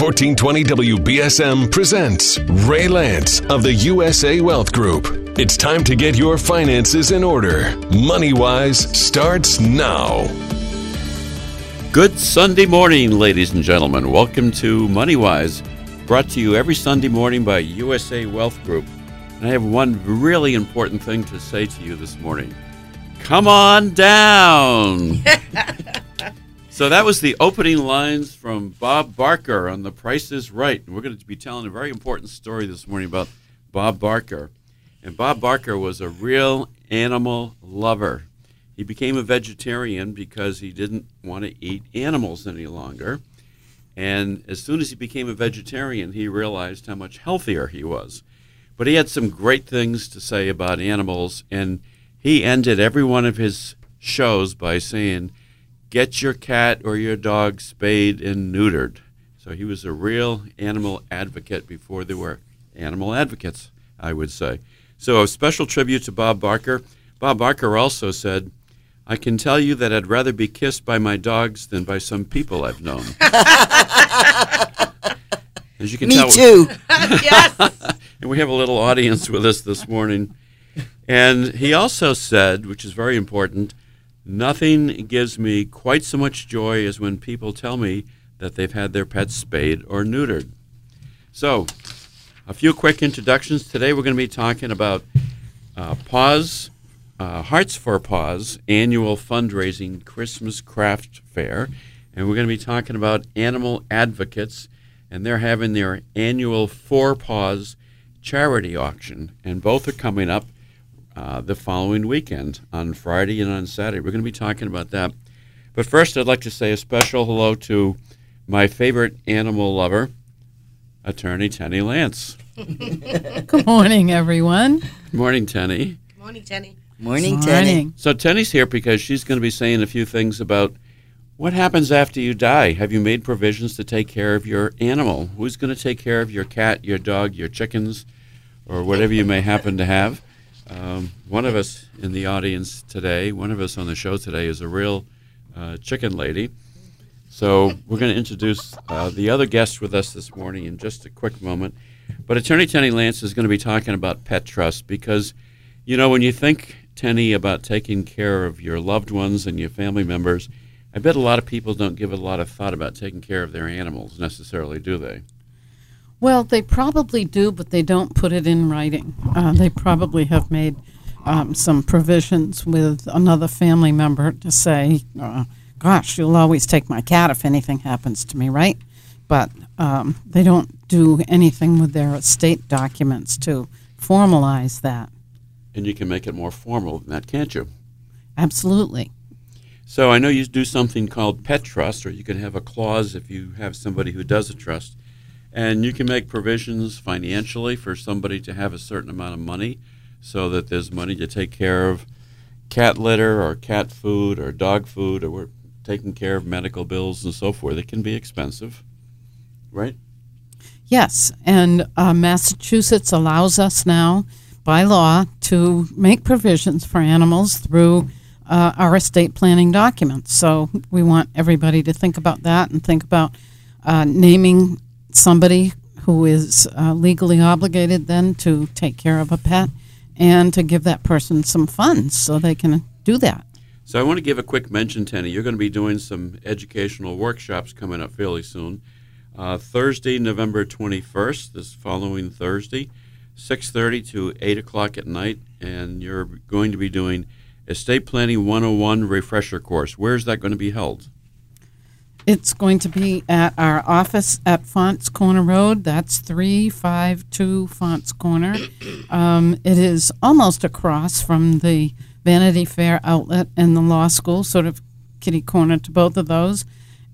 1420 WBSM presents Ray Lance of the USA Wealth Group. It's time to get your finances in order. Money Wise starts now. Good Sunday morning, ladies and gentlemen. Welcome to Money Wise, brought to you every Sunday morning by USA Wealth Group. And I have one really important thing to say to you this morning. Come on down. so that was the opening lines from Bob Barker on The Price is Right. And we're going to be telling a very important story this morning about Bob Barker. And Bob Barker was a real animal lover. He became a vegetarian because he didn't want to eat animals any longer. And as soon as he became a vegetarian, he realized how much healthier he was. But he had some great things to say about animals, and he ended every one of his shows by saying, Get your cat or your dog spayed and neutered. So he was a real animal advocate before there were animal advocates, I would say. So a special tribute to Bob Barker. Bob Barker also said, I can tell you that I'd rather be kissed by my dogs than by some people I've known. As you can Me tell, too. yes. and we have a little audience with us this morning. And he also said, which is very important, nothing gives me quite so much joy as when people tell me that they've had their pets spayed or neutered. So, a few quick introductions. Today we're going to be talking about uh, Paws, uh, Hearts for Paws annual fundraising Christmas craft fair. And we're going to be talking about animal advocates, and they're having their annual Four Paws charity auction. And both are coming up uh, the following weekend on Friday and on Saturday. We're going to be talking about that. But first, I'd like to say a special hello to my favorite animal lover, attorney Tenny Lance. Good morning, everyone. Good morning, Tenny. Good morning, Jenny. Morning, Tenny. So Tenny's here because she's going to be saying a few things about what happens after you die. Have you made provisions to take care of your animal? Who's going to take care of your cat, your dog, your chickens, or whatever you may happen to have? Um, one of us in the audience today, one of us on the show today, is a real uh, chicken lady. So we're going to introduce uh, the other guest with us this morning in just a quick moment. But Attorney Tenny Lance is going to be talking about pet trust because, you know, when you think, Tenny, about taking care of your loved ones and your family members, I bet a lot of people don't give a lot of thought about taking care of their animals necessarily, do they? Well, they probably do, but they don't put it in writing. Uh, they probably have made um, some provisions with another family member to say, uh, gosh, you'll always take my cat if anything happens to me, right? But um, they don't do anything with their estate documents to formalize that. And you can make it more formal than that, can't you? Absolutely. So I know you do something called pet trust, or you can have a clause if you have somebody who does a trust. And you can make provisions financially for somebody to have a certain amount of money so that there's money to take care of cat litter or cat food or dog food or we're taking care of medical bills and so forth. It can be expensive, right? Yes, and uh, Massachusetts allows us now by law to make provisions for animals through uh, our estate planning documents. So we want everybody to think about that and think about uh, naming somebody who is uh, legally obligated then to take care of a pet and to give that person some funds so they can do that. So I want to give a quick mention, Tenny. You're going to be doing some educational workshops coming up fairly soon. Uh, Thursday, November 21st, this following Thursday, 6.30 to 8 o'clock at night, and you're going to be doing Estate Planning 101 refresher course. Where's that going to be held? It's going to be at our office at Faunce Corner Road. That's 352 Faunce Corner. Um, it is almost across from the Vanity Fair outlet and the law school, sort of kitty corner to both of those.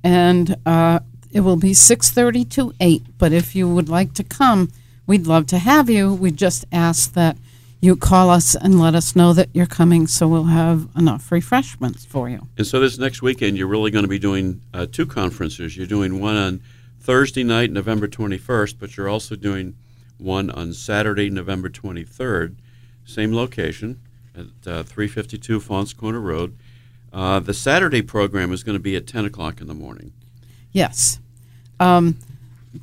And uh, it will be 6.30 to 8. But if you would like to come, we'd love to have you. We just ask that you call us and let us know that you're coming so we'll have enough refreshments for you. And so this next weekend, you're really going to be doing uh, two conferences. You're doing one on Thursday night, November 21st, but you're also doing one on Saturday, November 23rd, same location at uh, 352 Faunce Corner Road. Uh, the Saturday program is going to be at 10 o'clock in the morning. Yes. Um,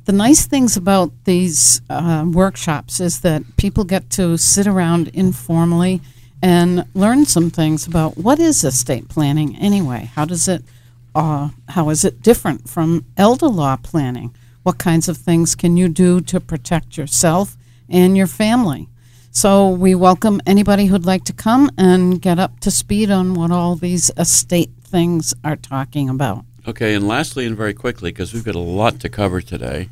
the nice things about these uh, workshops is that people get to sit around informally and learn some things about what is estate planning anyway. How does it? Uh, how is it different from elder law planning? What kinds of things can you do to protect yourself and your family? So we welcome anybody who'd like to come and get up to speed on what all these estate things are talking about. Okay, and lastly, and very quickly, because we've got a lot to cover today,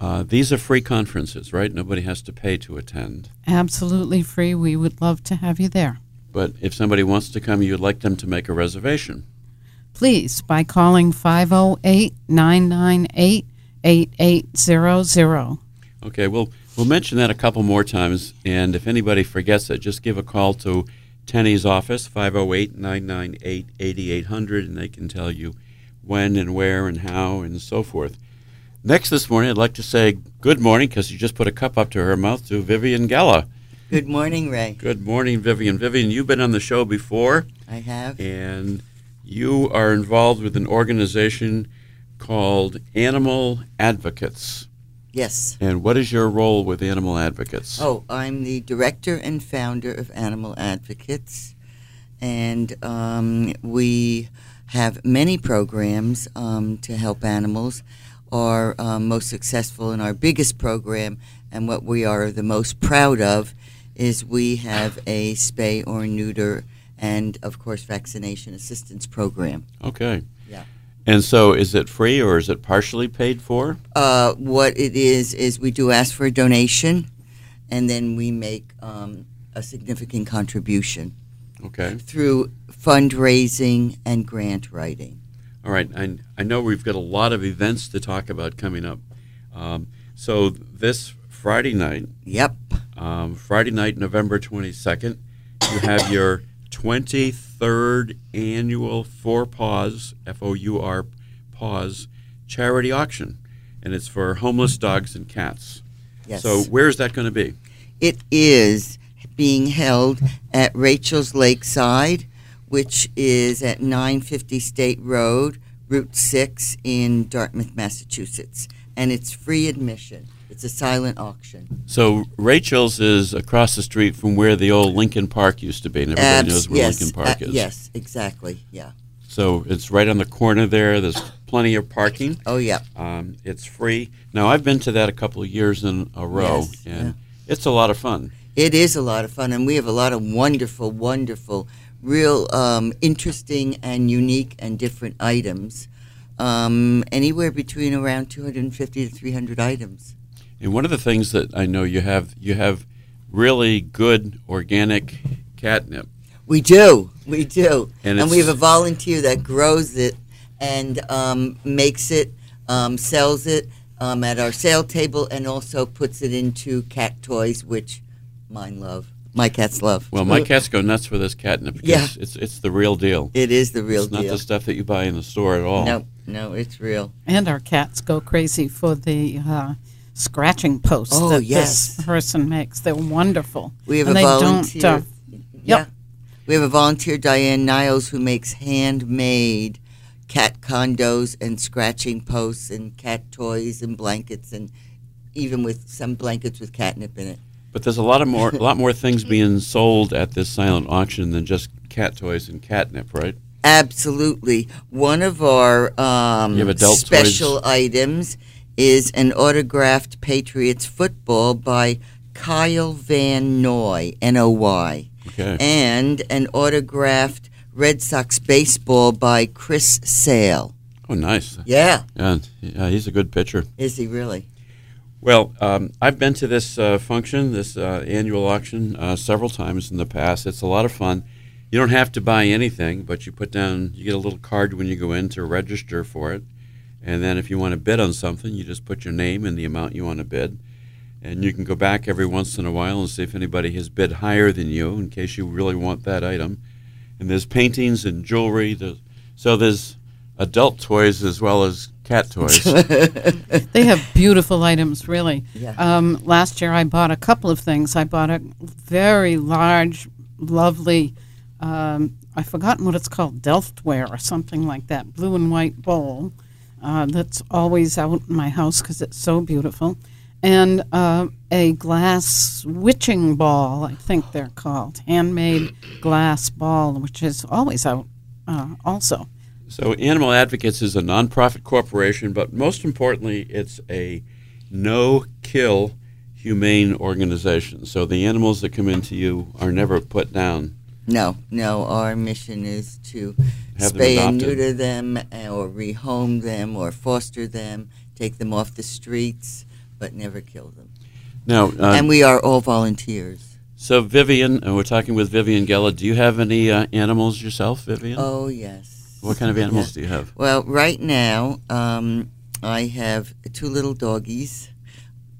uh, these are free conferences, right? Nobody has to pay to attend. Absolutely free. We would love to have you there. But if somebody wants to come, you'd like them to make a reservation. Please, by calling 508 998 8800. Okay, well, we'll mention that a couple more times, and if anybody forgets it, just give a call to Tenny's office, 508 998 8800, and they can tell you when and where and how and so forth. Next this morning, I'd like to say good morning because you just put a cup up to her mouth to Vivian Gella. Good morning, Ray. Good morning, Vivian. Vivian, you've been on the show before, I have. and you are involved with an organization called Animal Advocates. Yes. And what is your role with Animal Advocates? Oh, I'm the director and founder of Animal Advocates, and um, we have many programs um, to help animals. Our um, most successful and our biggest program, and what we are the most proud of, is we have a spay or neuter and, of course, vaccination assistance program. Okay. Yeah. And so is it free or is it partially paid for? Uh, what it is is we do ask for a donation, and then we make um, a significant contribution Okay. through fundraising and grant writing. All right. I, I know we've got a lot of events to talk about coming up. Um, so this Friday night, Yep. um, Friday night, November 22nd, you have your 23rd annual Four Paws, F O U R Paws, charity auction. And it's for homeless dogs and cats. Yes. So where's that going to be? it is being held at Rachel's Lakeside, which is at 950 State Road, Route 6 in Dartmouth, Massachusetts. And it's free admission. It's a silent auction. So Rachel's is across the street from where the old Lincoln Park used to be, and everybody Abs- knows where yes, Lincoln Park uh, is. Yes, exactly. Yeah. So it's right on the corner there. There's plenty of parking. Oh, yeah. Um, it's free. Now I've been to that a couple of years in a row, Yes, and it's a lot of fun. It is a lot of fun, and we have a lot of wonderful, wonderful, real um, interesting and unique and different items. Um, anywhere between around 250 to 300 items. And one of the things that I know you have, you have really good organic catnip. We do, we do, And and, we have a volunteer that grows it and um, makes it, um, sells it um, at our sale table, and also puts it into cat toys, which mine love. My cats love. Well, my cats go nuts for this catnip because Yeah. it's it's the real deal. It is the real deal. it's not the stuff that you buy in the store at all. No, no, it's real. And our cats go crazy for the uh, scratching posts Oh, that yes. this person makes. They're wonderful. We have and a they volunteer. don't. Uh, yeah. We have a volunteer, Diane Niles, who makes handmade cat condos and scratching posts and cat toys and blankets and even with some blankets with catnip in it. But there's a lot of more, a lot more things being sold at this silent auction than just cat toys and catnip, right? Absolutely. One of our um, You have adult special items is an autographed Patriots football by Kyle Van Noy, N O Y. Okay. and an autographed Red Sox baseball by Chris Sale. Oh, nice. Yeah, Yeah, yeah, he's a good pitcher. is he really? Well, um, I've been to this uh, function, this uh, annual auction, uh, several times in the past. It's a lot of fun. You don't have to buy anything, but you put down, you get a little card when you go in to register for it. And then if you want to bid on something, you just put your name and the amount you want to bid. And you can go back every once in a while and see if anybody has bid higher than you in case you really want that item. And there's paintings and jewelry. There's, so there's adult toys as well as cat toys. They have beautiful items, really. Yeah. Um, last year, I bought a couple of things. I bought a very large, lovely, um, I've forgotten what it's called, Delftware or something like that, blue and white bowl. uh, that's always out in my house because it's so beautiful, and uh, a glass witching ball, I think they're called, handmade glass ball, which is always out uh, also. So, Animal Advocates is a nonprofit corporation, but most importantly, it's a no kill humane organization. So, the animals that come into you are never put down. No, no. Our mission is to Have spay and neuter them, uh, or rehome them, or foster them, take them off the streets, but never kill them. Now, uh, and we are all volunteers. so Vivian, and we're talking with Vivian Gella. Do you have any uh, animals yourself, Vivian? Oh yes. What kind of animals do you have? Well, right now, um, I have two little doggies.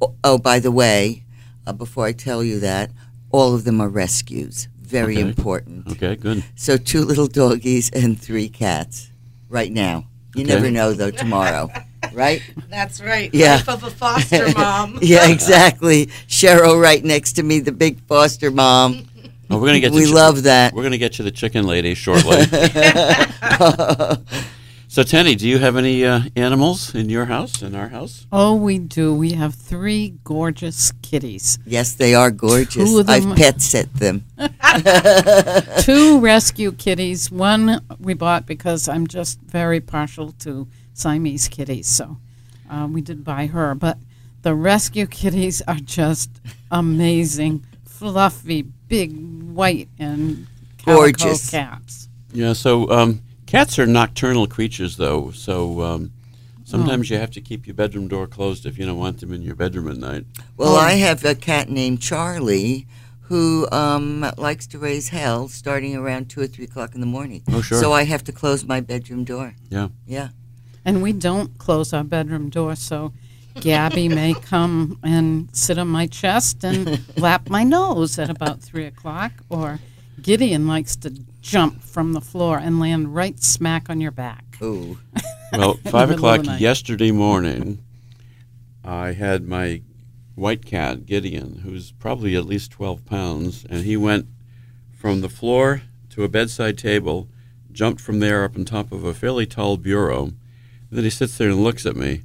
Oh, oh, by the way, uh, before I tell you that, all of them are rescues. Very Okay. important. Okay, good. So, two little doggies and three cats right now. You Okay. never know, though, tomorrow, right? That's right. Yeah. Life of a foster mom. yeah, exactly. Cheryl right next to me, the big foster mom. Well, we're gonna get. we the chi- love that. We're gonna get you the chicken lady shortly. so, Tenny, do you have any uh, animals in your house? In our house? Oh, we do. We have three gorgeous kitties. yes, they are gorgeous. Two of them- I've pet set them. Two rescue kitties. One we bought because I'm just very partial to Siamese kitties, so uh, we did buy her. But the rescue kitties are just amazing, fluffy, big, white, and Gorgeous. cats. Yeah. So, um, cats are nocturnal creatures, though. So. Um, Sometimes you have to keep your bedroom door closed if you don't want them in your bedroom at night. Well, Oh. I have a cat named Charlie who um, likes to raise hell starting around 2 or 3 o'clock in the morning. Oh, sure. So I have to close my bedroom door. Yeah. Yeah. And we don't close our bedroom door, so Gabby may come and sit on my chest and lap my nose at about three o'clock, or Gideon likes to jump from the floor and land right smack on your back. Ooh. Well, five o'clock yesterday morning, I had my white cat, Gideon, who's probably at least 12 pounds, and he went from the floor to a bedside table, jumped from there up on top of a fairly tall bureau. And then he sits there and looks at me.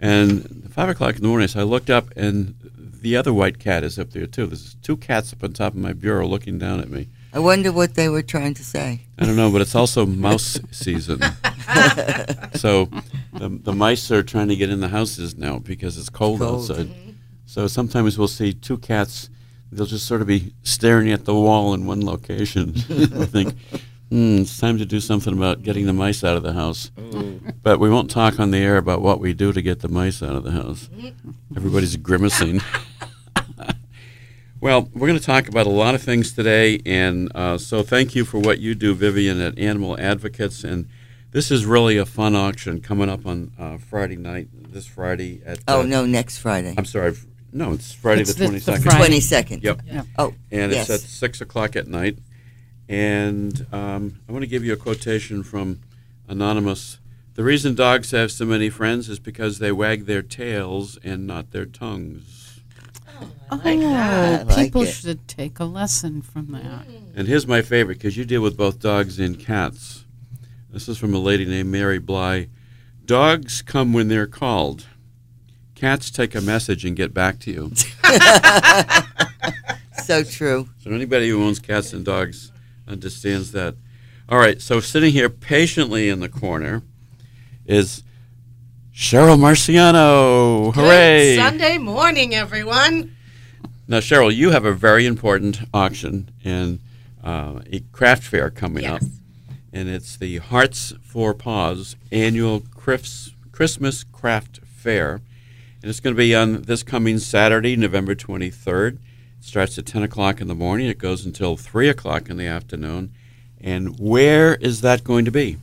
And five o'clock in the morning, so I looked up, and the other white cat is up there too. There's two cats up on top of my bureau looking down at me. I wonder what they were trying to say. I don't know, but it's also mouse season. so the, the mice are trying to get in the houses now because it's cold, Cold. outside. Mm-hmm. So sometimes we'll see two cats. They'll just sort of be staring at the wall in one location. I think, hmm, it's time to do something about getting the mice out of the house. But we won't talk on the air about what we do to get the mice out of the house. Everybody's grimacing. Well, we're going to talk about a lot of things today, and uh, so thank you for what you do, Vivian, at Animal Advocates. And this is really a fun auction coming up on uh, Friday night, this Friday at. Oh, uh, no, next Friday. I'm sorry. No, it's Friday It's the the- twenty the second. Friday. 22nd. Yep. Oh, And yes. it's at six o'clock at night. And um, I want to give you a quotation from Anonymous. The reason dogs have so many friends is because they wag their tails and not their tongues. Oh, that. I like people it. should take a lesson from that. And here's my favorite because you deal with both dogs and cats. This is from a lady named Mary Bly. Dogs come when they're called. Cats take a message and get back to you. so true. So anybody who owns cats and dogs understands that. All right, so sitting here patiently in the corner is Cheryl Marciano. Hooray! Good Sunday morning, everyone. Now, Cheryl, you have a very important auction and uh, a craft fair coming up. And it's the Hearts for Paws annual Crifts, Christmas Craft Fair. And it's going to be on this coming Saturday, November 23rd. It starts at 10 o'clock in the morning. It goes until 3 o'clock in the afternoon. And where is that going to be?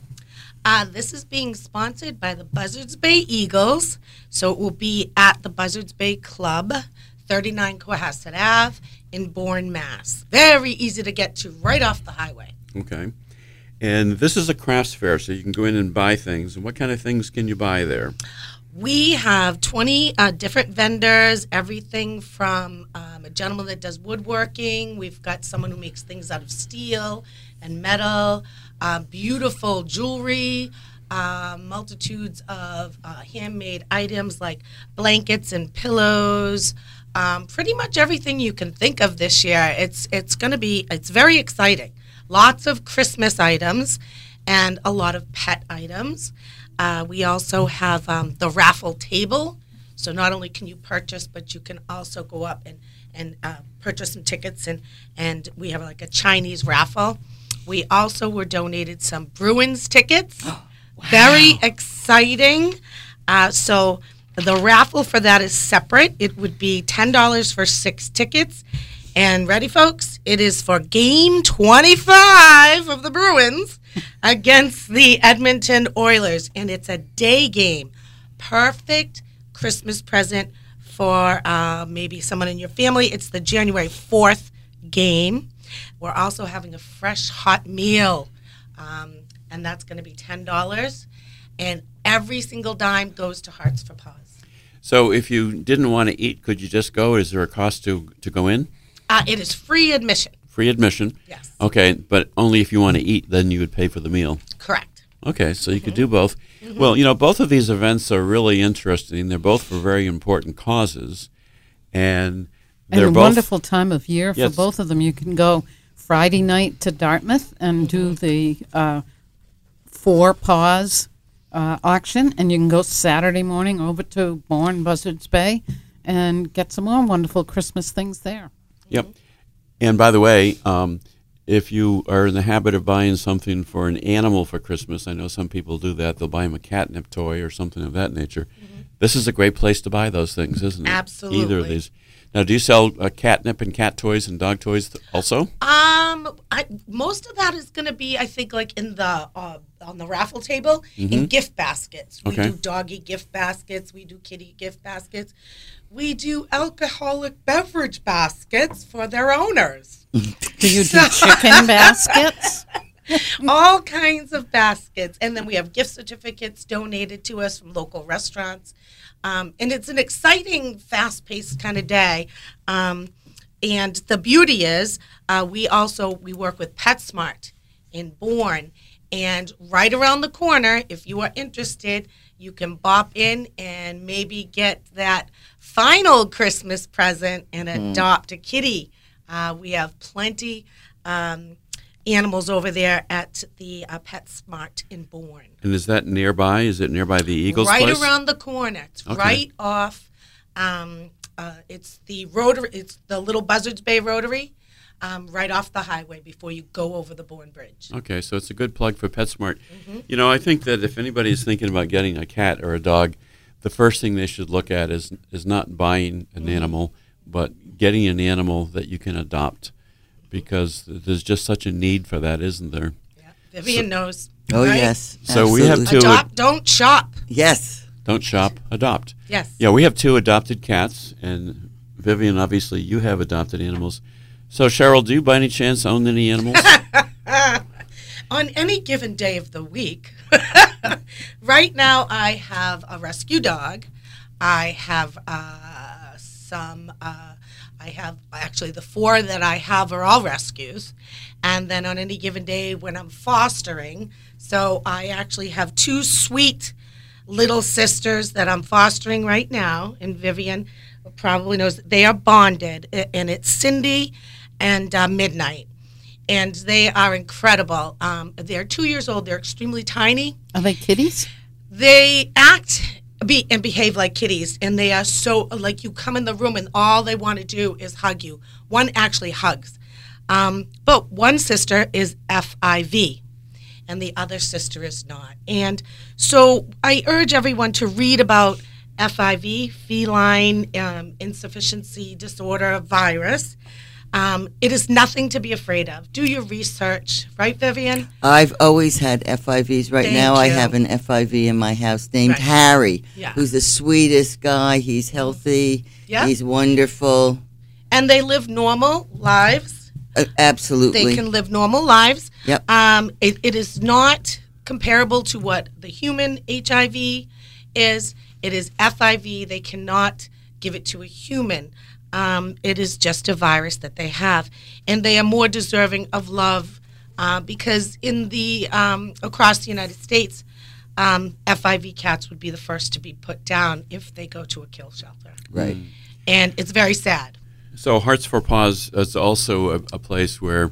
Uh, this is being sponsored by the Buzzards Bay Eagles. So it will be at the Buzzards Bay Club, 39 Cohasset Ave in Bourne, Mass. Very easy to get to right off the highway. Okay. And this is a crafts fair, so you can go in and buy things. And what kind of things can you buy there? We have 20 uh, different vendors, everything from um, a gentleman that does woodworking. We've got someone who makes things out of steel and metal, uh, beautiful jewelry. uh, multitudes of uh, handmade items like blankets and pillows. Um, pretty much everything you can think of this year. It's it's going to be it's very exciting. Lots of Christmas items and a lot of pet items. Uh, we also have um, the raffle table. So not only can you purchase, but you can also go up and and uh, purchase some tickets and and we have like a Chinese raffle. We also were donated some Bruins tickets. Very exciting. Uh, so the raffle for that is separate. It would be ten dollars for six tickets. And ready, folks? It is for game 25 of the Bruins against the Edmonton Oilers. And it's a day game. Perfect Christmas present for uh, maybe someone in your family. It's the January 4th game. We're also having a fresh hot meal, um, and that's going to be $10. And every single dime goes to Hearts for Paws. So if you didn't want to eat, could you just go? Is there a cost to, to go in? Uh, it is free admission. Free admission? Yes. Okay, but only if you want to eat, then you would pay for the meal. Correct. Okay, so you could do both. Well, you know, both of these events are really interesting. They're both for very important causes, and And they're a both wonderful time of year for both of them. You can go Friday night to Dartmouth and do the uh, Four Paws uh, auction, and you can go Saturday morning over to Bourne Buzzards Bay and get some more wonderful Christmas things there. Yep. And by the way, um, if you are in the habit of buying something for an animal for Christmas, I know some people do that. They'll buy them a catnip toy or something of that nature. This is a great place to buy those things, isn't it? Absolutely. Either of these. Now, do you sell uh, catnip and cat toys and dog toys th- also? Um, I, most of that is going to be, I think, like in the uh, on the raffle table in gift baskets. We Okay. do doggy gift baskets. We do kitty gift baskets. We do alcoholic beverage baskets for their owners. Do you do chicken baskets? All kinds of baskets, and then we have gift certificates donated to us from local restaurants. Um, and it's an exciting, fast-paced kind of day. Um, and the beauty is, uh, we also we work with PetSmart in Bourne, and right around the corner, if you are interested, you can bop in and maybe get that final Christmas present and adopt a kitty. Uh, we have plenty um, animals over there at the uh, PetSmart in Bourne And is that nearby? Is it nearby the Eagles right place? around the corner. It's Okay. right off. Um, uh, it's the rotary. It's the little Buzzards Bay Rotary, um, right off the highway before you go over the Bourne Bridge. Okay, so it's a good plug for PetSmart. Mm-hmm. You know, I think that if anybody's thinking about getting a cat or a dog, the first thing they should look at is is not buying an Mm-hmm. animal, but getting an animal that you can adopt, because there's just such a need for that, isn't there? Yeah. Vivian knows. Oh right? yes. So we have absolutely. two- Adopt, don't shop. Yes. Don't shop, adopt. Yes. Yeah, we have two adopted cats, and Vivian, obviously, you have adopted animals. So, Cheryl, do you by any chance own any animals? on any given day of the week. right now, I have a rescue dog. I have uh, some. Uh, I have actually the four that I have are all rescues, and then on any given day when I'm fostering, so I actually have two sweet little sisters that I'm fostering right now, and Vivian probably knows they are bonded, and it's Cindy and uh, Midnight and they are incredible. Um, they're two years old. They're extremely tiny. Are they kitties? They act be, and behave like kitties, and they are so like you come in the room and all they want to do is hug you. One actually hugs, um, but one sister is FIV, and the other sister is not. And so I urge everyone to read about FIV, feline um, insufficiency disorder virus. Um, it is nothing to be afraid of. Do your research, right, Vivian? I've always had FIVs. Right Thank now, I have an FIV in my house named Right. Harry, Yeah. who's the sweetest guy. He's healthy. Yeah. He's wonderful. And they live normal lives. Uh, absolutely. They can live normal lives. Yep. Um, it, it is not comparable to what the human HIV is. It is FIV. They cannot give it to a human. Um, it is just a virus that they have, and they are more deserving of love uh, because in the um, across the United States, um, FIV cats would be the first to be put down if they go to a kill shelter. Right. And it's very sad. So Hearts for Paws is also a, a place where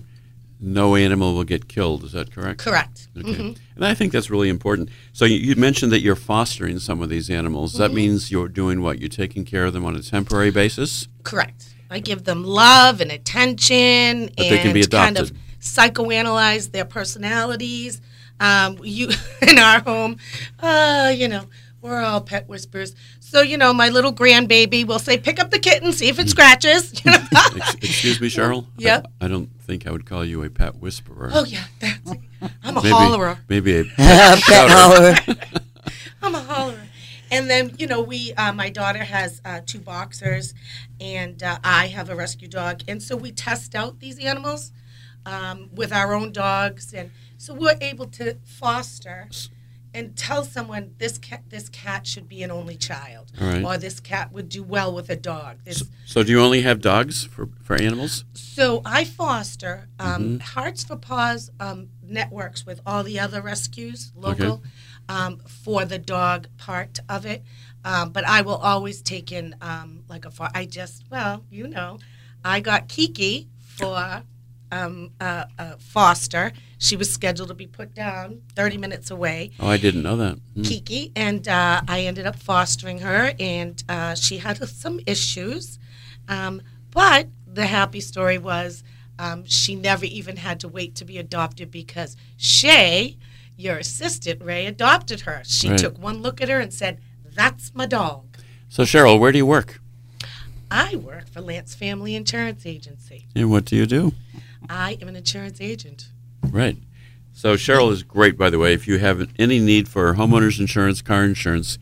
no animal will get killed. Is that correct? Correct. Okay. And I think that's really important. So you, you mentioned that you're fostering some of these animals. That means you're doing what? You're taking care of them on a temporary basis? Correct. I give them love and attention But and they can be kind of psychoanalyze their personalities. Um, you in our home, uh, you know, we're all pet whisperers. So you know, my little grandbaby will say, "Pick up the kitten, see if it scratches." You know? Excuse me, Cheryl? Yep. I, I don't think I would call you a pet whisperer. oh yeah, that's. I'm a maybe, hollerer. Maybe a Pet shouter. hauler. I'm a hollerer. And then, you know, we, uh, my daughter has uh, two boxers, and uh, I have a rescue dog. And so we test out these animals um, with our own dogs. And so we're able to foster and tell someone this cat, this cat should be an only child, right. or this cat would do well with a dog. This, So do you only have dogs for, for animals? so I foster um, Mm-hmm. Hearts for Paws um, networks with all the other rescues local um, for the dog part of it. Um, but I will always take in um, like a fo- I just well you know I got Kiki for um, uh, uh, foster. She was scheduled to be put down 30 minutes away. Oh, I didn't know that. Hmm. Kiki, and uh, I ended up fostering her, and uh, she had some issues. Um, but the happy story was um, she never even had to wait to be adopted because Shay, your assistant, Ray, adopted her. She Right. took one look at her and said, That's my dog. So, Cheryl, where do you work? I work for Lance Family Insurance Agency. And what do you do? I am an insurance agent. Right. So Cheryl is great, by the way. If you have any need for homeowners insurance, car insurance,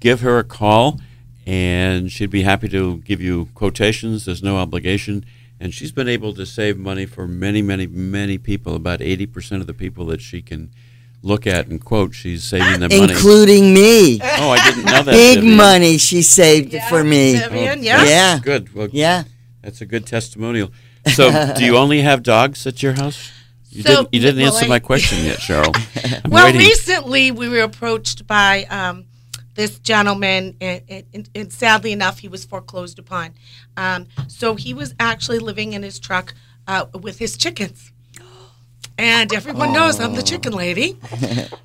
give her a call, and she'd be happy to give you quotations. There's no obligation, and she's been able to save money for many, many, many people. About eighty percent of the people that she can look at and quote, she's saving them money. Including me. Oh, I didn't know that. Big Vivian. money she saved for me. Vivian, Oh, yeah. that's Yeah. Good. Well, Yeah. that's a good testimonial. So, do you only have dogs at your house? You So, didn't. You didn't well, answer I- my question yet, Cheryl. I'm well, waiting. recently we were approached by um, this gentleman, and, and, and sadly enough, he was foreclosed upon. Um, so he was actually living in his truck uh, with his chickens. And everyone knows I'm the chicken lady.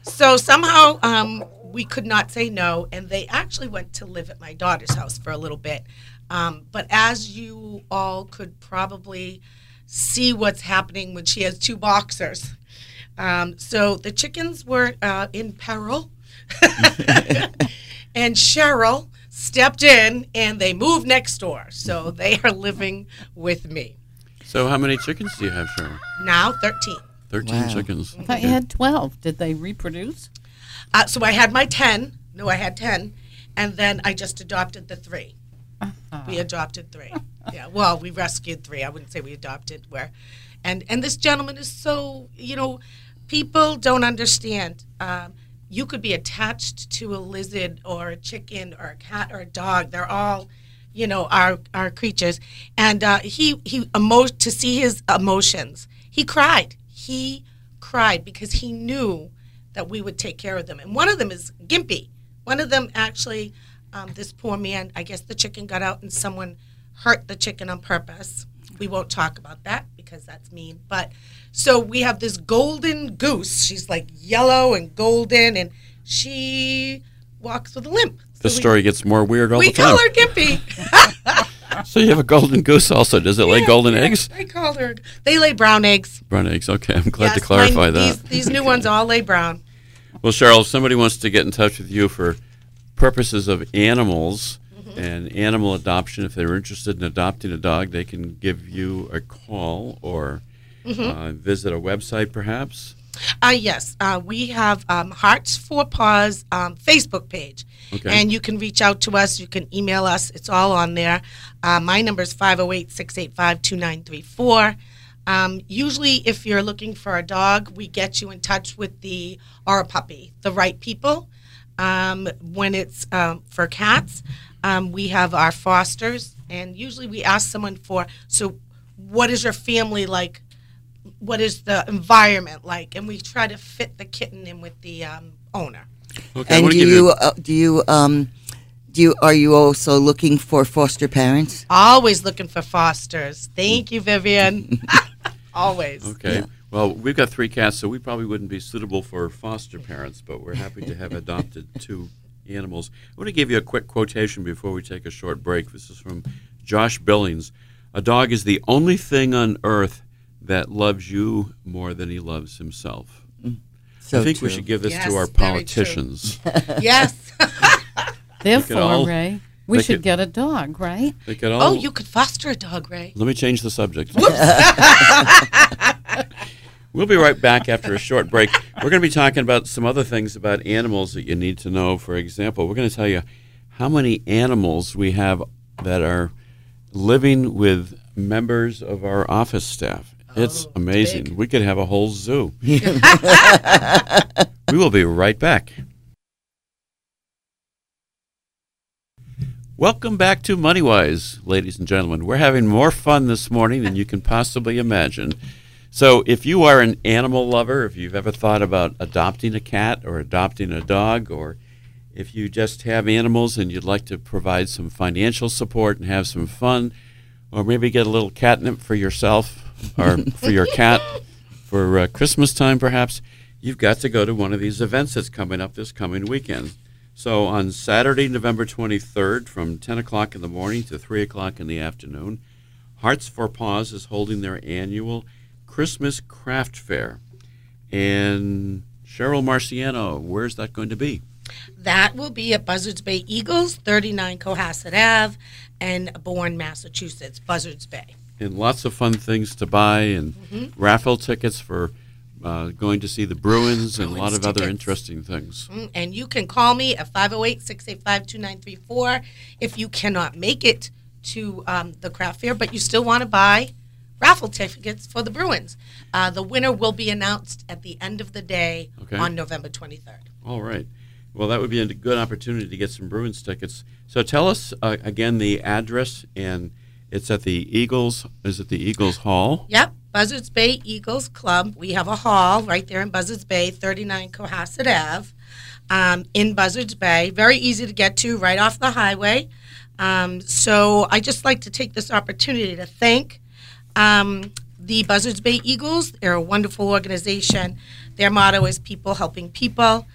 So somehow um, we could not say no, and they actually went to live at my daughter's house for a little bit. Um, but as you all could probably see what's happening when she has two boxers. Um, so the chickens were uh, in peril. and Cheryl stepped in and they moved next door. So they are living with me. So, how many chickens do you have, Cheryl? Now 13. 13 Wow. chickens. I thought you had 12. Did they reproduce? Uh, so I had my 10. No, I had 10. And then I just adopted the 3 We adopted three. Yeah, well, we rescued three. I wouldn't say we adopted. Where, and and this gentleman is so you know, people don't understand. Um, you could be attached to a lizard or a chicken or a cat or a dog. They're all, you know, our our creatures. And uh, he he emo- to see his emotions. He cried. He cried because he knew that we would take care of them. And one of them is Gimpy. One of them actually, um, this poor man, I guess the chicken got out and someone hurt the chicken on purpose. We won't talk about that because that's mean. But so we have this golden goose. She's like yellow and golden, and she walks with a limp. The So we- story gets more weird all We, the time. We call her Gimpy. So, you have a golden goose also. Does it lay golden yeah, eggs? I call her. They lay brown eggs. Brown eggs. Okay, I'm glad to clarify mine- that. These, these new ones all lay brown. Well, Cheryl, if somebody wants to get in touch with you for purposes of animals Mm-hmm. and animal adoption, if they're interested in adopting a dog, they can give you a call or Mm-hmm. uh, visit a website, perhaps. Uh, yes, uh, we have um, Hearts for Paws um, Facebook page. Okay. And you can reach out to us. You can email us. It's all on there. Uh, my number is 508 685 2934. Um, Usually, if you're looking for a dog, we get you in touch with the, or a puppy, the right people. Um, when it's um, for cats, um, we have our fosters. And usually we ask someone for, so what is your family like? what is the environment like and we try to fit the kitten in with the um, owner Okay, And do give you uh, do you um do you are you also looking for foster parents? Always looking for fosters. Thank you, Vivian. Always. Okay. Yeah. Well, we've got three cats, so we probably wouldn't be suitable for foster parents, but we're happy to have adopted two animals. I want to give you a quick quotation before we take a short break. This is from Josh Billings. A dog is the only thing on earth that loves you more than he loves himself. Mm. So I think true. we should give this Yes, to our politicians. Yes. Therefore, all- Ray, we should could- get a dog, right? Oh, all, oh, you could foster a dog, Ray. Let me change the subject. we'll be right back after a short break. We're going to be talking about some other things about animals that you need to know. For example, we're going to tell you how many animals we have that are living with members of our office staff. Oh, it's Oh, amazing. big. We could have a whole zoo. we will be right back. Welcome back to MoneyWise, ladies and gentlemen. We're having more fun this morning than you can possibly imagine. So, if you are an animal lover, if you've ever thought about adopting a cat or adopting a dog, or if you just have animals and you'd like to provide some financial support and have some fun, or maybe get a little catnip for yourself or for your cat for uh, Christmas time, perhaps, you've got to go to one of these events that's coming up this coming weekend. So on Saturday, November 23rd, from 10 o'clock in the morning to 3 o'clock in the afternoon, Hearts for Paws is holding their annual Christmas Craft Fair. And Cheryl Marciano, where's that going to be? That will be at Buzzards Bay Eagles, 39 Cohasset Ave, and Bourne, Massachusetts, Buzzards Bay. And lots of fun things to buy, and Mm-hmm. raffle tickets for uh, going to see the Bruins, and a lot Bruins of other interesting things. Mm, And you can call me at 508 685 2934 if you cannot make it to um, the craft fair, but you still want to buy raffle tickets for the Bruins. Uh, the winner will be announced at the end of the day Okay. on November 23rd. All right. Well, that would be a good opportunity to get some Bruins tickets. So tell us uh, again the address, and it's at the Eagles. Is it the Eagles Hall? Yep, Buzzards Bay Eagles Club. We have a hall right there in Buzzards Bay, 39 Cohasset Ave, um, in Buzzards Bay. Very easy to get to, right off the highway. Um, so I just like to take this opportunity to thank um, the Buzzards Bay Eagles. They're a wonderful organization. Their motto is "People helping people."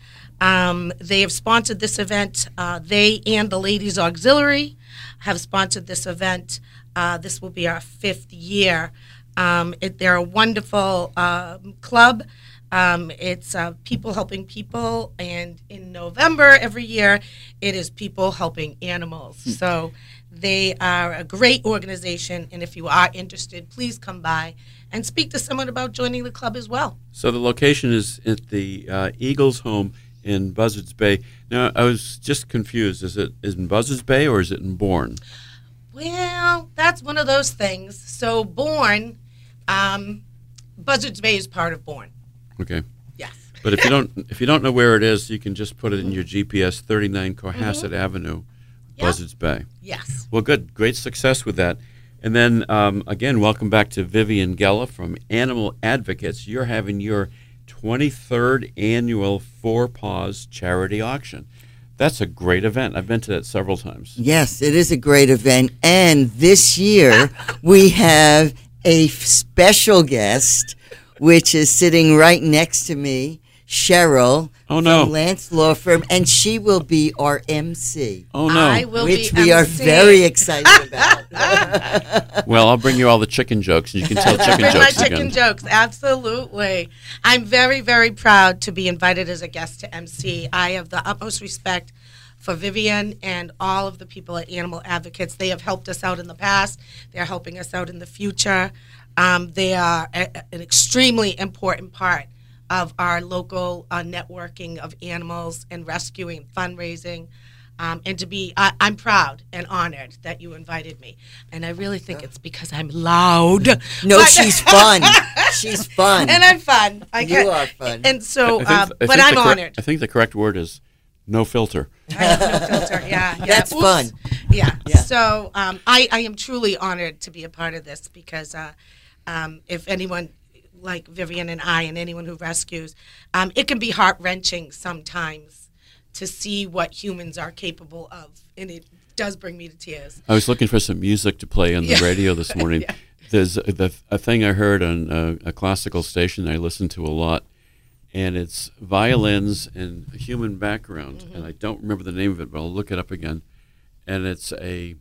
Um, they have sponsored this event. Uh, they and the Ladies Auxiliary have sponsored this event. Uh, this will be our fifth year. Um, it, they're a wonderful um, club. Um, it's uh, people helping people, and in November every year, it is people helping animals. So they are a great organization, and if you are interested, please come by and speak to someone about joining the club as well. So the location is at the uh, Eagles home in Buzzards Bay. Now, I was just confused. Is it is in Buzzards Bay or is it in Bourne? Well, that's one of those things. So, Bourne, um, Buzzards Bay is part of Bourne. Okay. Yes. But if you don't if you don't know where it is, you can just put it in your GPS 39 Cohasset Avenue, Yeah. Buzzards Bay. Yes. Well, good. Great success with that. And then um, again, welcome back to Vivian Gella from Animal Advocates. You're having your 23rd annual Four Paws charity auction. That's a great event. I've been to that several times. Yes, it is a great event. And this year we have a special guest, which is sitting right next to me, Cheryl Oh, no. from Lance Law Firm, and she will be our MC, Oh no! I will which be we are very excited about. well, I'll bring you all the chicken jokes, and you can tell chicken Bring my chicken again. jokes. Absolutely. I'm very, very proud to be invited as a guest to MC. I have the utmost respect for Vivian and all of the people at Animal Advocates. They have helped us out in the past. They're helping us out in the future. Um, they are a, an extremely important part of our local uh, networking of animals and rescuing, fundraising. Um, and to be, I, I'm proud and honored that you invited me. And I really think it's because I'm loud. No, But- she's fun. She's fun. and I'm fun. I You can't- are fun. And so, I think- uh, but I'm the correct- honored. I think the correct word is no filter. I have no filter. Yeah, yeah. That's Oops. fun. Yeah. Yeah. So um, I, I am truly honored to be a part of this because uh, um, if anyone like Vivian and I and anyone who rescues, um, it can be heart wrenching sometimes to see what humans are capable of, and it does bring me to tears. I was looking for some music to play on the Yeah. radio this morning. Yeah. There's a, the, a thing I heard on a, a classical station I listen to a lot, and it's violins and human background. Mm-hmm. And I don't remember the name of it, but I'll look it up again. And it's a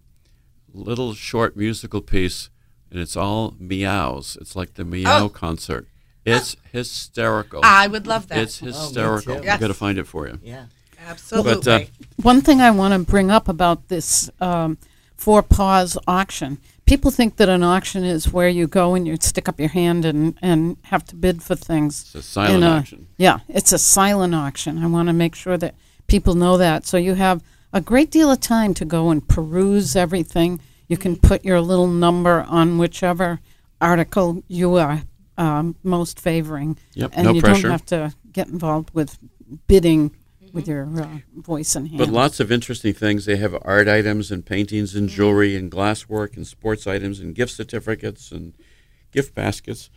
little short musical piece, and it's all meows. It's like the meow Oh. concert. It's hysterical. I would love that. It's hysterical. too. I've Yes. got to find it for you. Yeah. Absolutely. But, uh, One thing I want to bring up about this um, Four Paws auction people think that an auction is where you go and you stick up your hand and, and have to bid for things. It's a silent a- auction. Yeah, it's a silent auction. I want to make sure that people know that. So you have a great deal of time to go and peruse everything. You can put your little number on whichever article you are um, most favoring. Yep, and no you pressure. don't have to get involved with bidding with your uh, voice in hand. But lots of interesting things. They have art items and paintings and jewelry and glasswork and sports items and gift certificates and gift baskets,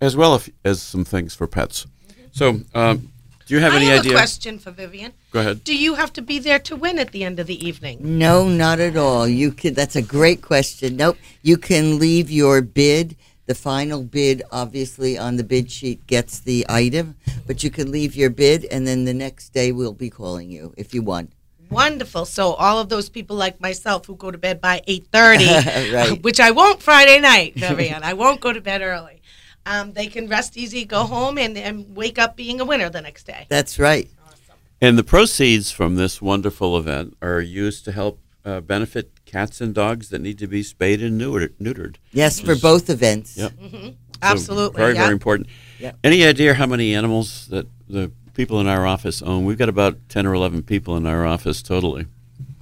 as well as, as some things for pets. So, um, do you have I any have idea? a question for Vivian. Go ahead. Do you have to be there to win at the end of the evening? No, not at all. You can. That's a great question. Nope. You can leave your bid. The final bid, obviously, on the bid sheet gets the item, but you can leave your bid, and then the next day we'll be calling you if you won. Wonderful. So all of those people like myself who go to bed by eight thirty, Right. which I won't Friday night, Vivian. I won't go to bed early. Um, they can rest easy, go home, and, and wake up being a winner the next day. That's right. Awesome. And the proceeds from this wonderful event are used to help uh, benefit cats and dogs that need to be spayed and neutered. neutered. Yes, for both events. Yep. Mm-hmm. So Absolutely. very, yeah. very important. Yep. Any idea how many animals that the people in our office own? We've got about 10 or 11 people in our office totally.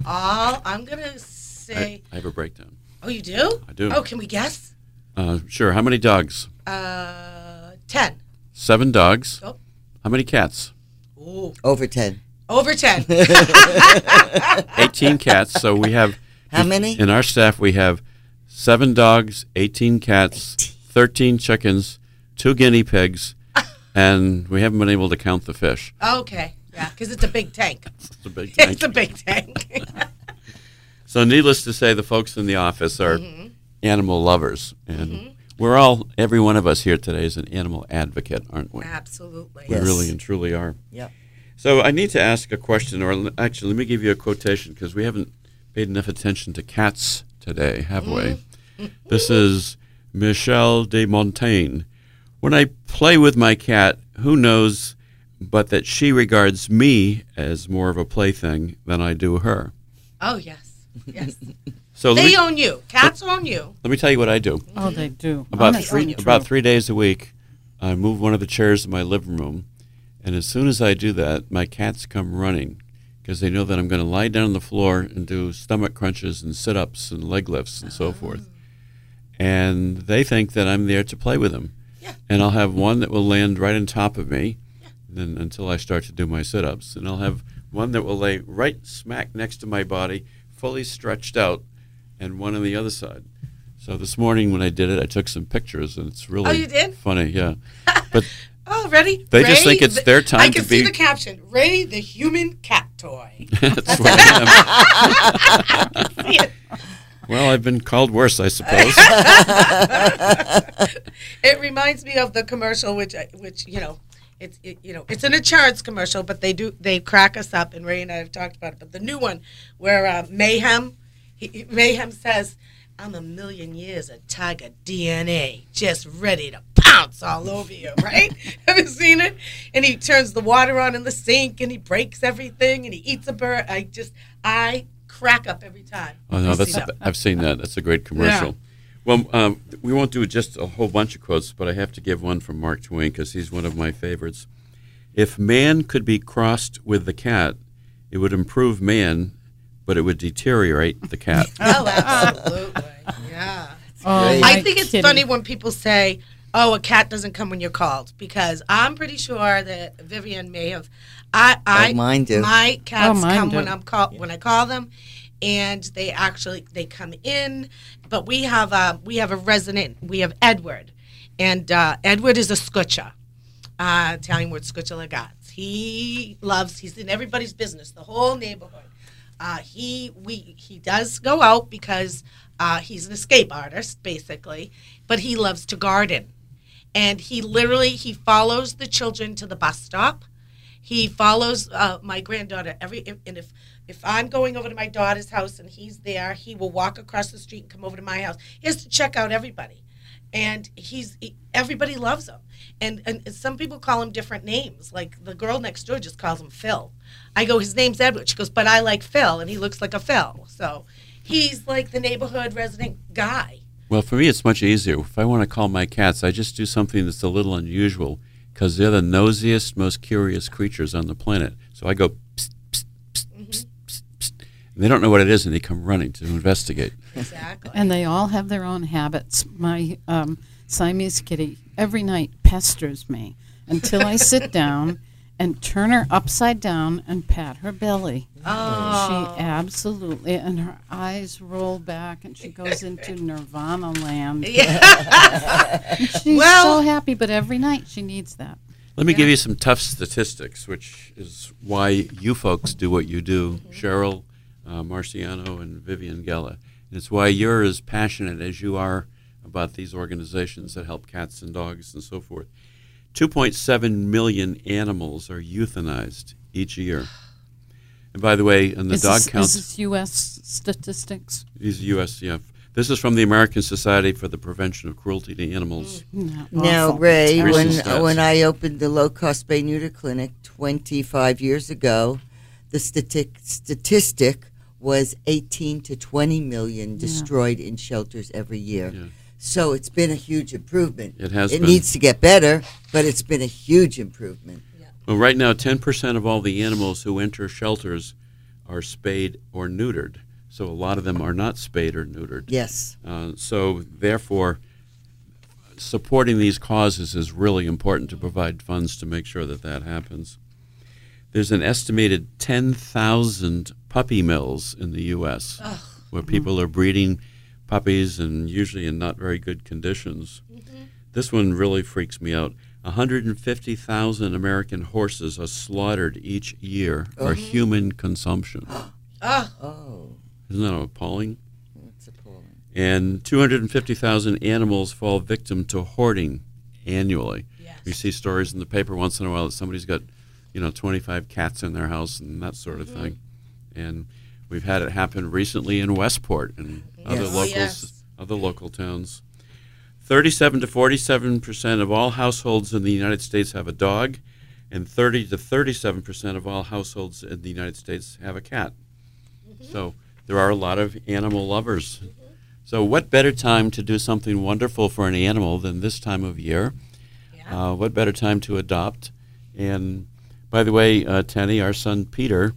All I'm gonna I, say. I have a breakdown. oh, you do? I do. Oh, can we guess? Uh, sure. How many dogs? Uh, ten. Seven dogs. Oh. How many cats? Ooh, Over 10. over ten. 18 cats. So we have. How many? In our staff, we have seven dogs, 18 cats, 13 chickens, two guinea pigs, and we haven't been able to count the fish. okay. Yeah, because it's a big tank. It's a big tank. It's a big tank. So, needless to say, the folks in the office are animal lovers, and we're all, every one of us here today is an animal advocate, aren't we? Absolutely. We Yes. really and truly are. Yep. So, I need to ask a question, or actually, let me give you a quotation because we haven't paid enough attention to cats today, have we? Mm. This is Michel de Montaigne. When I play with my cat, who knows but that she regards me as more of a plaything than I do her? Oh yes. Yes. So let they me, own you. Cats own you. let me tell you what I do. oh, they do. About Honestly, three about three days a week, I move one of the chairs in my living room, and as soon as I do that, my cats come running because they know that I'm going to lie down on the floor and do stomach crunches and sit ups and leg lifts and so forth. And they think that I'm there to play with them. Yeah. And I'll have one that will land right on top of me, yeah. then until I start to do my sit ups, and I'll have one that will lay right smack next to my body, fully stretched out, and one on the other side. So this morning when I did it, I took some pictures, and it's really Oh, you did? funny. Yeah, but Oh, ready? They just think it's their time I can see be- the caption: Ray, the human cat toy. that's what I am. See it? Well, I've been called worse, I suppose. It reminds me of the commercial, which, which you know, it's it, you know, it's an insurance commercial, but they do they crack us up, and Ray and I have talked about it. But the new one, where uh, Mayhem, he, he- Mayhem says, "I'm a million years of tiger DNA, just ready to pounce all over you." Right? have you seen it? And he turns the water on in the sink, and he breaks everything, and he eats a bird. I just, I crack up every time. Oh no, I that's see that. I've seen that. That's a great commercial. Yeah. Well, um, we won't do just a whole bunch of quotes, but I have to give one from Mark Twain because he's one of my favorites. If man could be crossed with the cat, it would improve man, but it would deteriorate the cat. Oh, absolutely, yeah. Oh, I think it's kitty. funny when people say, "Oh, a cat doesn't come when you're called," because I'm pretty sure that Vivian may have. I, I, Oh, mine do. My cats Oh, mine come do. when I'm call when I call them, and they actually they come in. But we have a we have a resident. We have Edward, and uh, Edward is a scutcha, uh, Italian word scutcha legaz. He loves. He's in everybody's business. The whole neighborhood. Uh, he we he does go out because uh, he's an escape artist basically, but he loves to garden, and he literally he follows the children to the bus stop. He follows uh, my granddaughter every and if if I'm going over to my daughter's house and he's there, he will walk across the street and come over to my house. He has to check out everybody, and he's he, everybody loves him. And and some people call him different names. Like the girl next door just calls him Phil. I go, his name's Edward. She goes, but I like Phil, and he looks like a Phil. So he's like the neighborhood resident guy. Well, for me, it's much easier. If I want to call my cats, I just do something that's a little unusual because they're the nosiest, most curious creatures on the planet. So I go, psst, psst, psst, psst, psst, psst. And they don't know what it is, and they come running to investigate. Exactly. And they all have their own habits. My um, Siamese kitty every night pesters me until I sit down and turn her upside down and pat her belly. Oh. She absolutely, and her eyes roll back and she goes into nirvana land. She's Well- so happy, but every night she needs that. Let me give you some tough statistics, which is why you folks do what you do, Cheryl, uh, Marciano, and Vivian Gella. And it's why you're as passionate as you are about these organizations that help cats and dogs and so forth. 2.7 million animals are euthanized each year. And by the way, in the is, dog this, counts, is this U.S. statistics? these USCF. This is from the American Society for the Prevention of Cruelty to Animals. Mm. No, Now, awful. Ray, when stats. when I opened the low cost spay neuter clinic 25 years ago, the static, statistic was 18 to 20 million destroyed in shelters every year. Yeah. So it's been a huge improvement. It has It been. needs to get better, but it's been a huge improvement. Well, right now, 10% of all the animals who enter shelters are spayed or neutered. So a lot of them are not spayed or neutered. Yes. Uh, so, therefore, supporting these causes is really important to provide funds to make sure that that happens. There's an estimated 10,000 puppy mills in the U.S. where people are breeding puppies and usually in not very good conditions. Mm-hmm. This one really freaks me out. 150,000 American horses are slaughtered each year for oh. human consumption. Ah. Oh, Isn't that appalling? that's appalling. and 250,000 animals fall victim to hoarding annually. Yes. We see stories in the paper once in a while that somebody's got, you know, 25 cats in their house and that sort of mm-hmm. thing. And we've had it happen recently in Westport and other Yes. Oh, locals, yes. other local towns. 37 to 47 percent of all households in the United States have a dog, and 30 to 37 percent of all households in the United States have a cat. So there are a lot of animal lovers. So, what better time to do something wonderful for an animal than this time of year? Yeah. Uh, what better time to adopt? And by the way, uh, Tenny, our son Peter,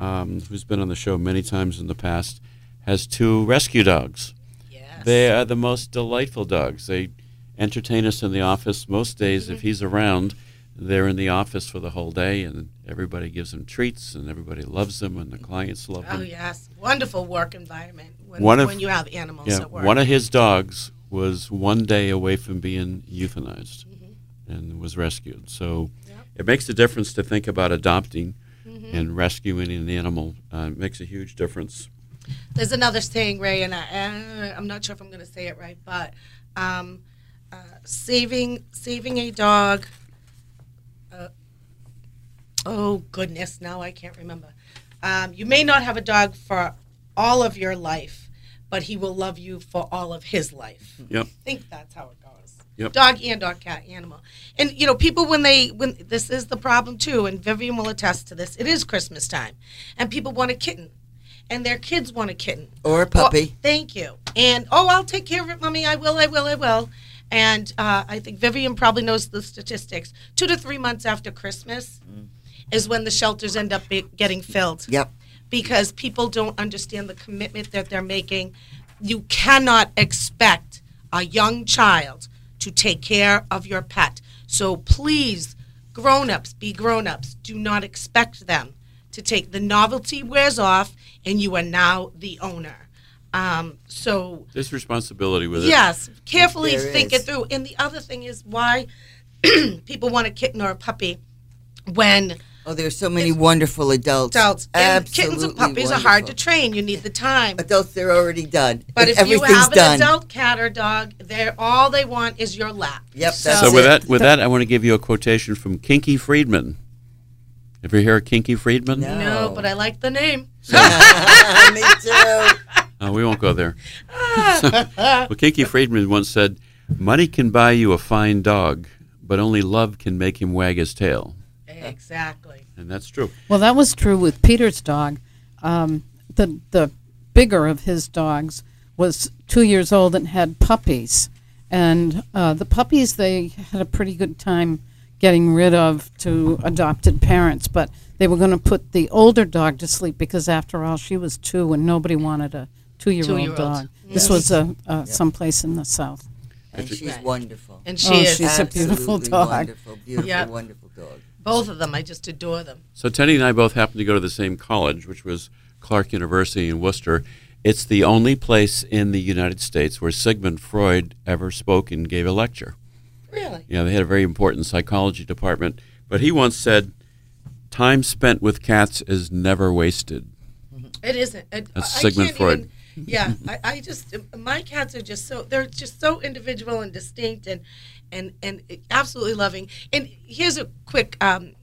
um, who's been on the show many times in the past, has two rescue dogs. Yes. They are the most delightful dogs. They entertain us in the office most days. If mm-hmm. he's around, they're in the office for the whole day, and everybody gives them treats, and everybody loves them, and the mm-hmm. clients love them. Oh yes, wonderful work environment when, One of- when you have animals Yeah, at work. one of his dogs was one day away from being euthanized mm-hmm. and was rescued. So Yep. it makes a difference to think about adopting and rescuing an animal. Uh, makes a huge difference. There's another saying, Ray, and I, uh, I'm not sure if I'm going to say it right, but um, uh, saving saving a dog. Uh, oh goodness, now I can't remember. Um, you may not have a dog for all of your life, but he will love you for all of his life. Yep. I think that's how it goes. Yep. Dog and dog, cat, animal, and you know, people when they when this is the problem too, and Vivian will attest to this. It is Christmas time, and people want a kitten, and their kids want a kitten Or a puppy. Oh, thank you. And oh, I'll take care of it, mommy. I will. I will. I will. And uh, I think Vivian probably knows the statistics. Two to three months after Christmas is when the shelters end up be- getting filled Yep. because people don't understand the commitment that they're making. You cannot expect a young child to take care of your pet. So please, grown-ups, be grown-ups. Do not expect them to take the novelty wears off and you are now the owner. Um, so this responsibility with it. Yes, carefully There think is. it through. And the other thing is why people want a kitten or a puppy. when Oh, there's so many wonderful adults. adults and Absolutely kittens and puppies are hard to train. You need the time. Adults, they're already done. But if you everything's have an done. adult cat or dog, they're all they want is your lap. Yep, So, that's So with that, with that, I want to give you a quotation from Kinky Friedman. Ever hear of Kinky Friedman? No. no, but I like the name. Me too. Uh, we won't go there. well, Kinky Friedman once said, "Money can buy you a fine dog, but only love can make him wag his tail," Exactly. and that's true. Well, that was true with Peter's dog. Um, the the bigger of his dogs was two years old and had puppies, and uh, the puppies they had a pretty good time getting rid of to adopted parents, but they were going to put the older dog to sleep because after all she was two and nobody wanted a two-year-old Two-year-old. dog. This was a, uh, someplace in the south. And she's Right. wonderful. And she Oh, is. she's a beautiful dog. Wonderful, beautiful, Yeah. wonderful dog. Both of them. I just adore them. So Teddy and I both happened to go to the same college, which was Clark University in Worcester. It's the only place in the United States where Sigmund Freud ever spoke and gave a lecture. Really? Yeah, they had a very important psychology department. But he once said, "Time spent with cats is never wasted." Mm-hmm. It isn't. It, That's I Sigmund Freud. Even, yeah, I, I just my cats are just so they're just so individual and distinct and and and absolutely loving. And here's a quick um,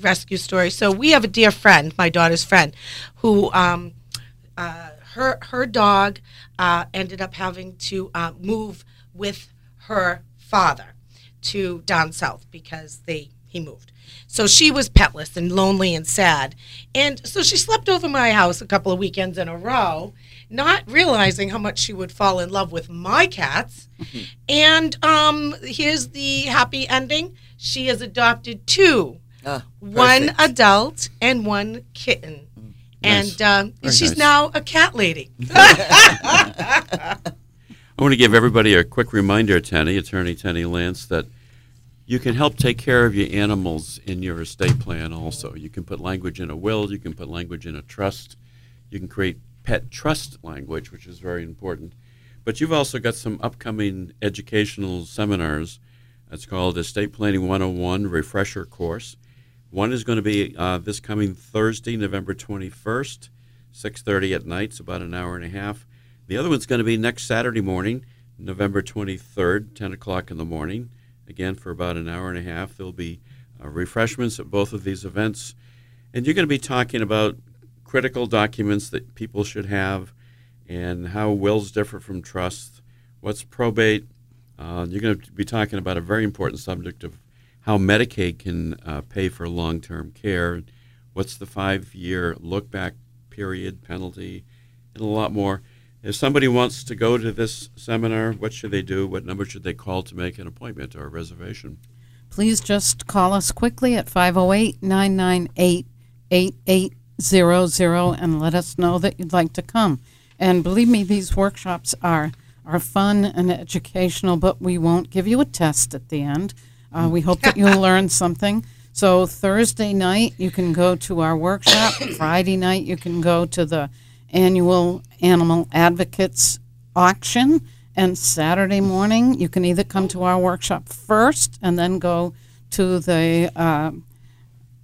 rescue story. So we have a dear friend, my daughter's friend, who um, uh, her her dog uh, ended up having to uh, move with her father to down south because they he moved. So she was petless and lonely and sad. And so she slept over my house a couple of weekends in a row, not realizing how much she would fall in love with my cats. and um, here's the happy ending. She has adopted two, Ah, one adult and one kitten. Nice. And um, she's nice. now a cat lady. I want to give everybody a quick reminder, Tenny, Attorney Tenny Lance, that you can help take care of your animals in your estate plan also. You can put language in a will, you can put language in a trust, you can create pet trust language, which is very important. But you've also got some upcoming educational seminars. It's called Estate Planning 101 Refresher Course. One is going to be uh, this coming Thursday, November 21st, 6.30 at night. It's about an hour and a half. The other one's going to be next Saturday morning, November 23rd, 10 o'clock in the morning. Again, for about an hour and a half. There'll be uh, refreshments at both of these events. And you're going to be talking about critical documents that people should have and how wills differ from trusts, what's probate. Uh, you're going to be talking about a very important subject of how Medicaid can uh, pay for long term care, what's the five year look back period penalty, and a lot more. If somebody wants to go to this seminar, what should they do? What number should they call to make an appointment or a reservation? Please just call us quickly at 508 998 8800 and let us know that you'd like to come. And believe me, these workshops are, are fun and educational, but we won't give you a test at the end. Uh, we hope that you'll learn something. So, Thursday night, you can go to our workshop. Friday night, you can go to the annual Animal Advocates auction. And Saturday morning, you can either come to our workshop first and then go to the uh,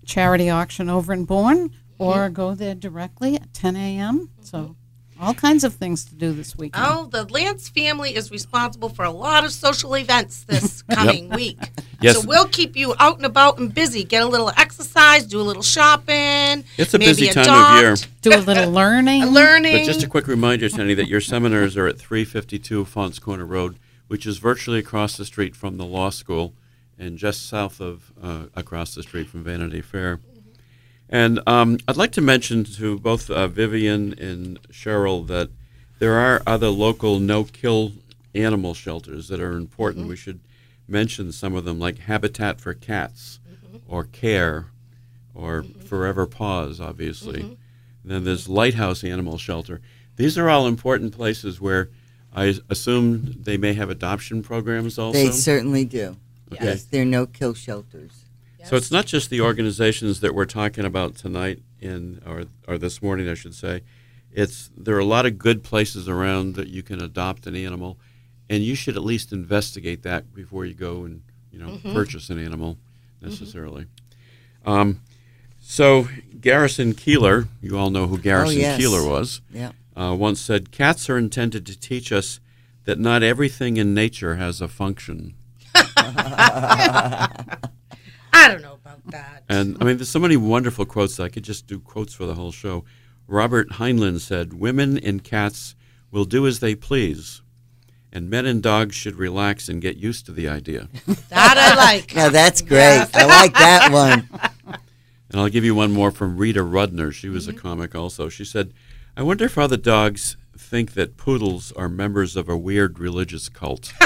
charity auction over in Bourne, or go there directly at 10 a.m. So, all kinds of things to do this weekend. Oh, the Lance family is responsible for a lot of social events this coming week. Yes. So we'll keep you out and about and busy. Get a little exercise, do a little shopping. It's a maybe busy time of year. Do a little learning. Learning. But just a quick reminder, Tenny, that your seminars are at 352 Faunce Corner Road, which is virtually across the street from the law school and just south of uh, across the street from Vanity Fair. And um, I'd like to mention to both uh, Vivian and Cheryl that there are other local no-kill animal shelters that are important. We should mention some of them, like Habitat for Cats, or CARE, or Forever Paws, obviously. And then there's Lighthouse Animal Shelter. These are all important places where I assume they may have adoption programs also. They certainly do. Okay. Yes, they're no kill So it's not just the organizations that we're talking about tonight in or or this morning, I should say. It's there are a lot of good places around that you can adopt an animal, and you should at least investigate that before you go and you know purchase an animal necessarily. Um, so Garrison Keillor, you all know who Garrison Oh, yes. Keillor was, Yeah. uh, once said, "Cats are intended to teach us that not everything in nature has a function." I don't know about that. And I mean, there's so many wonderful quotes. I could just do quotes for the whole show. Robert Heinlein said, "Women and cats will do as they please." And men and dogs should relax and get used to the idea. That I like. Now that's great. I like that one. And I'll give you one more from Rita Rudner. She was Mm-hmm. a comic also. She said, I wonder if other dogs think that poodles are members of a weird religious cult.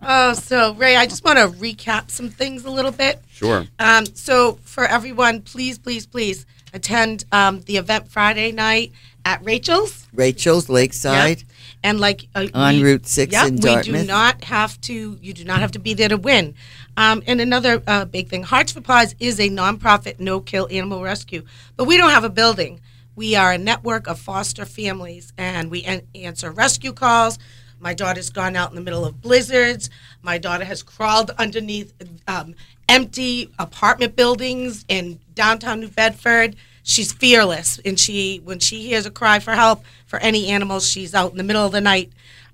Oh, so Ray, I just want to recap some things a little bit. sure. Um, so for everyone, please, please, please attend um, the event Friday night at Rachel's. Rachel's Lakeside. Yep. And like uh, On we- Route 6 yep, in we do not have to. You do not have to be there to win. Um, and another uh, big thing, Hearts for Paws is a nonprofit no-kill animal rescue, but we don't have a building. We are a network of foster families, and we an- answer rescue calls. My daughter's gone out in the middle of blizzards. My daughter has crawled underneath um, empty apartment buildings in downtown New Bedford. She's fearless, and she when she hears a cry for help for any animals, she's out in the middle of the night.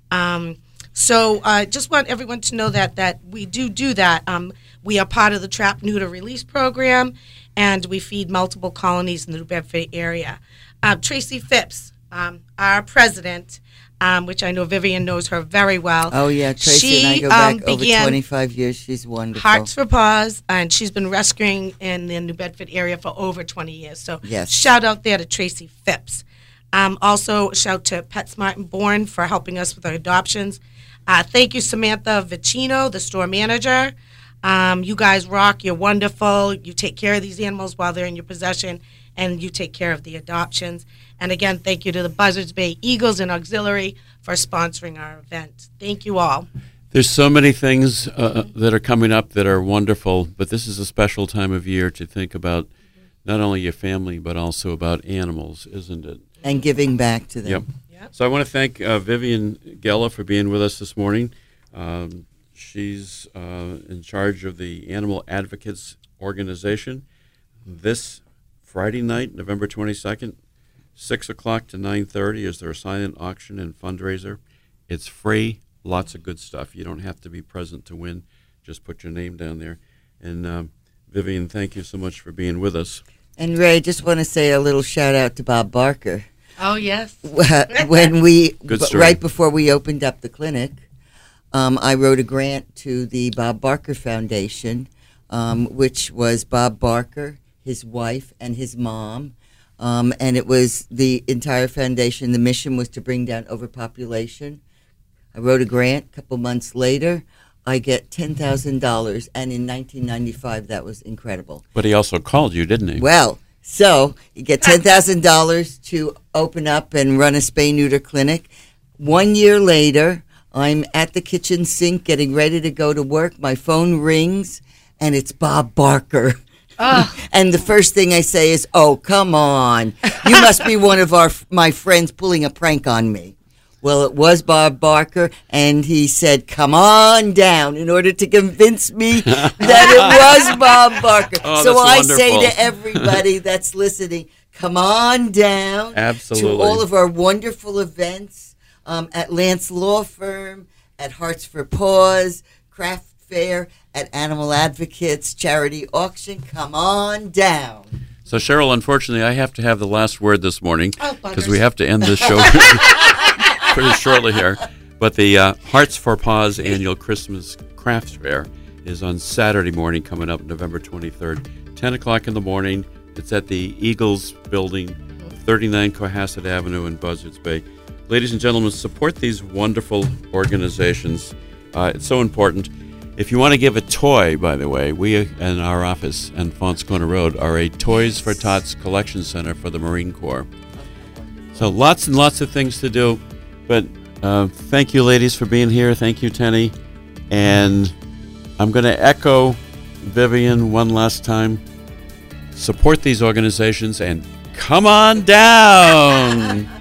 Um, so I uh, just want everyone to know that that we do do that. Um, we are part of the Trap Neuter Release Program, and we feed multiple colonies in the New Bedford area. Uh, Tracy Phipps, um, our president, um, which I know Vivian knows her very well. Oh yeah, Tracy she, and I go back um, over 25 years. She's wonderful. Hearts for Paws, and she's been rescuing in the New Bedford area for over 20 years. So Yes. shout out there to Tracy Phipps. Um, also, shout to PetSmart and Bourne for helping us with our adoptions. Uh, thank you, Samantha Vicino, the store manager. Um, you guys rock. You're wonderful. You take care of these animals while they're in your possession, and you take care of the adoptions. And again, thank you to the Buzzards Bay Eagles and Auxiliary for sponsoring our event. Thank you all. There's so many things uh, that are coming up that are wonderful, but this is a special time of year to think about not only your family, but also about animals, isn't it? and giving back to them. Yep. Yep. So I want to thank uh, Vivian Gella for being with us this morning. Um, she's uh, in charge of the Animal Advocates Organization. This Friday night, November 22nd, 6 o'clock to 9.30 is their silent auction and fundraiser. It's free, lots of good stuff. You don't have to be present to win. Just put your name down there. And um, Vivian, thank you so much for being with us. And Ray, just want to say a little shout out to Bob Barker. Oh, yes. when we Good b- story. right before we opened up the clinic, um, I wrote a grant to the Bob Barker Foundation, um, which was Bob Barker, his wife, and his mom. Um, and it was the entire foundation. The mission was to bring down overpopulation. I wrote a grant. A couple months later, I get ten thousand dollars, and in 1995, that was incredible. But he also called you, didn't he? Well, so you get ten thousand dollars to open up and run a spay neuter clinic. One year later, I'm at the kitchen sink getting ready to go to work. My phone rings, and it's Bob Barker. Ah. and the first thing I say is, "Oh, come on! You must be one of our my friends pulling a prank on me." Well, it was Bob Barker, and he said, "Come on down," in order to convince me that it was Bob Barker. Oh, so I that's say to everybody that's listening, come on down Absolutely. to all of our wonderful events um, at Lance Law Firm, at Hearts for Paws, Craft Fair, at Animal Advocates, Charity Auction. Come on down. So, Cheryl, unfortunately, I have to have the last word this morning Oh, because buggers. we have to end this show pretty shortly here. But the uh, Hearts for Paws annual Christmas Crafts Fair is on Saturday morning, coming up November 23rd, 10 o'clock in the morning. It's at the Eagles Building, 39 Cohasset Avenue in Buzzards Bay. Ladies and gentlemen, support these wonderful organizations. Uh, it's so important. If you want to give a toy, by the way, we in our office on Faunce Corner Road are a Toys for Tots collection center for the Marine Corps. So lots and lots of things to do. But uh, thank you, ladies, for being here. Thank you, Tenny. And I'm going to echo Vivian one last time. Support these organizations and come on down.